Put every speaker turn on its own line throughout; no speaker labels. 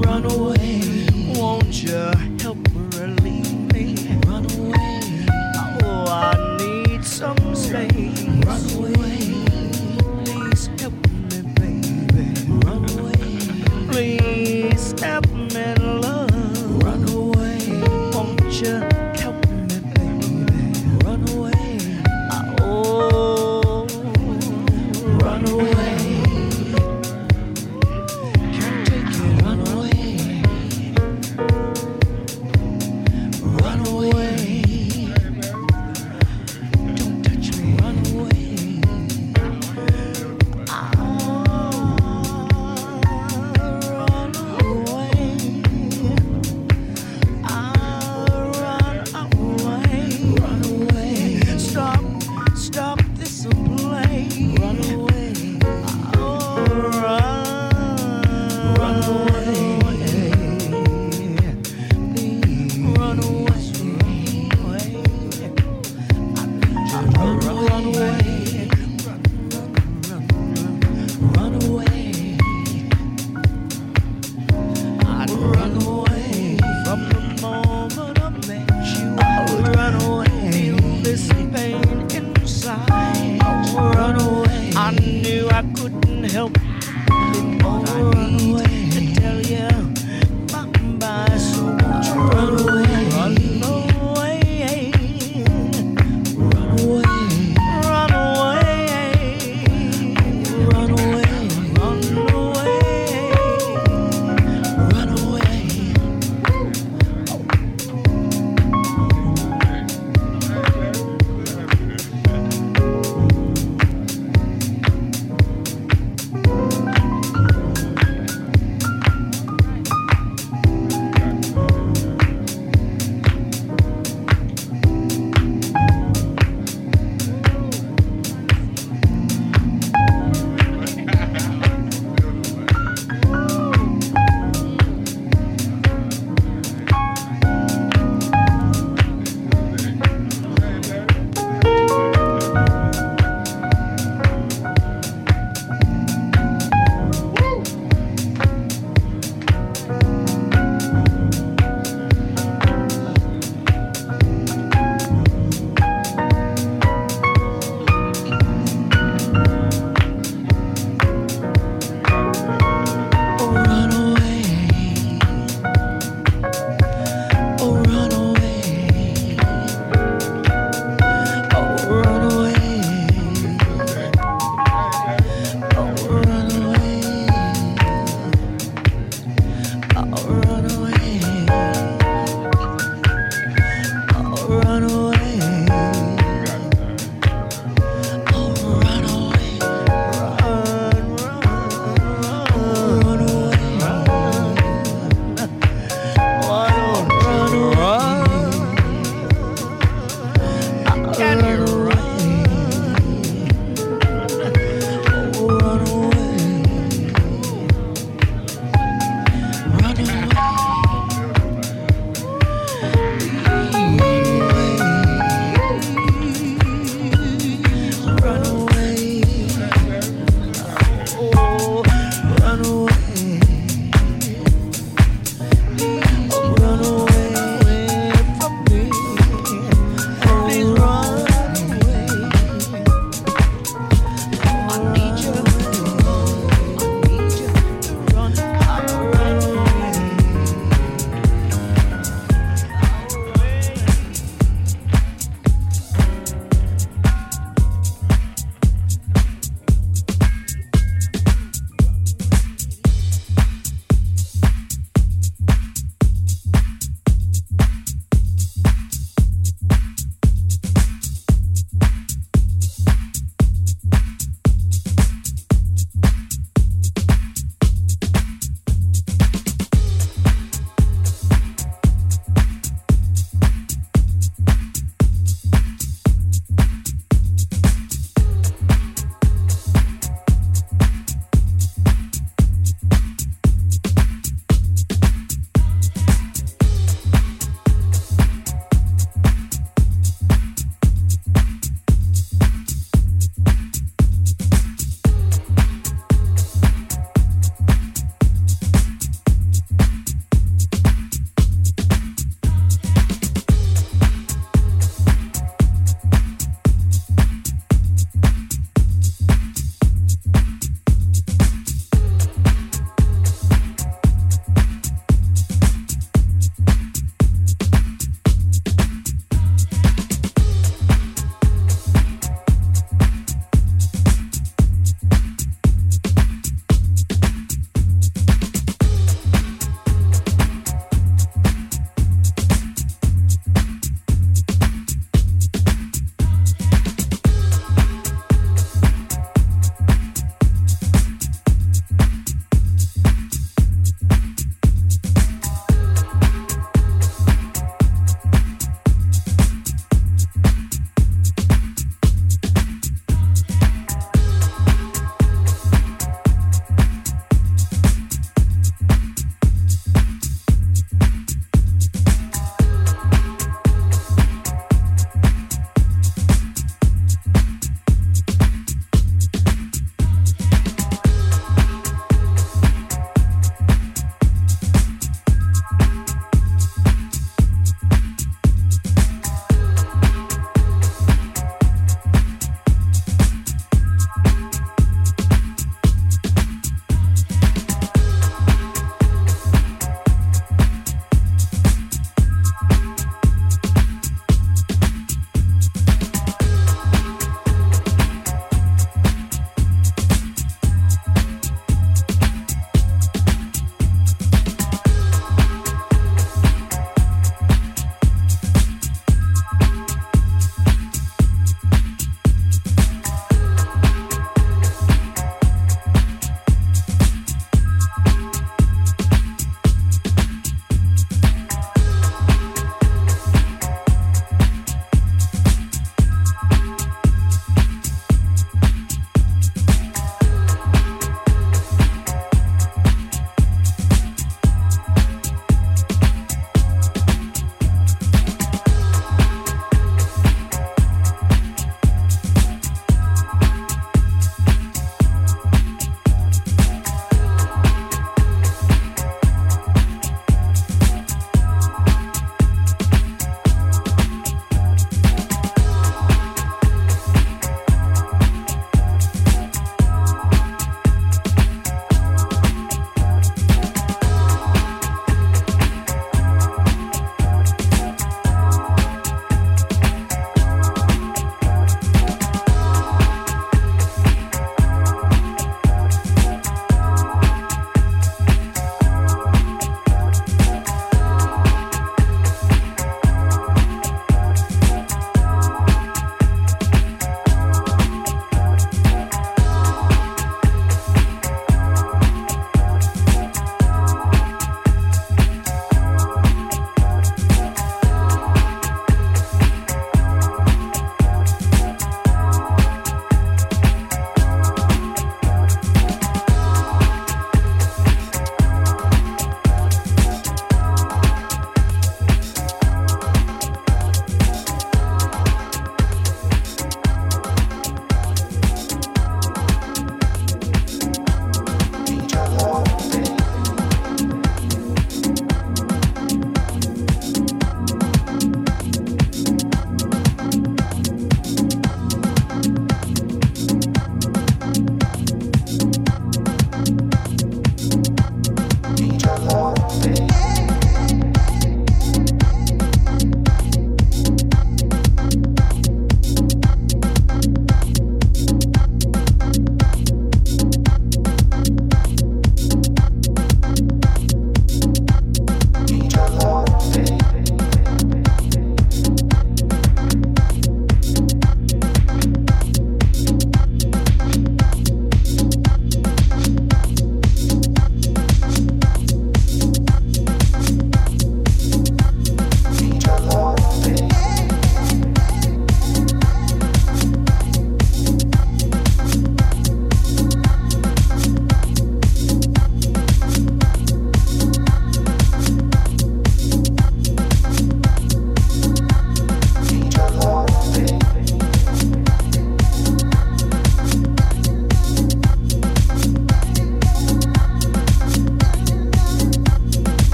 run away.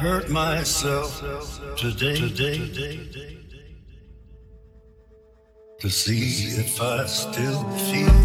hurt myself today, today to see if I still feel.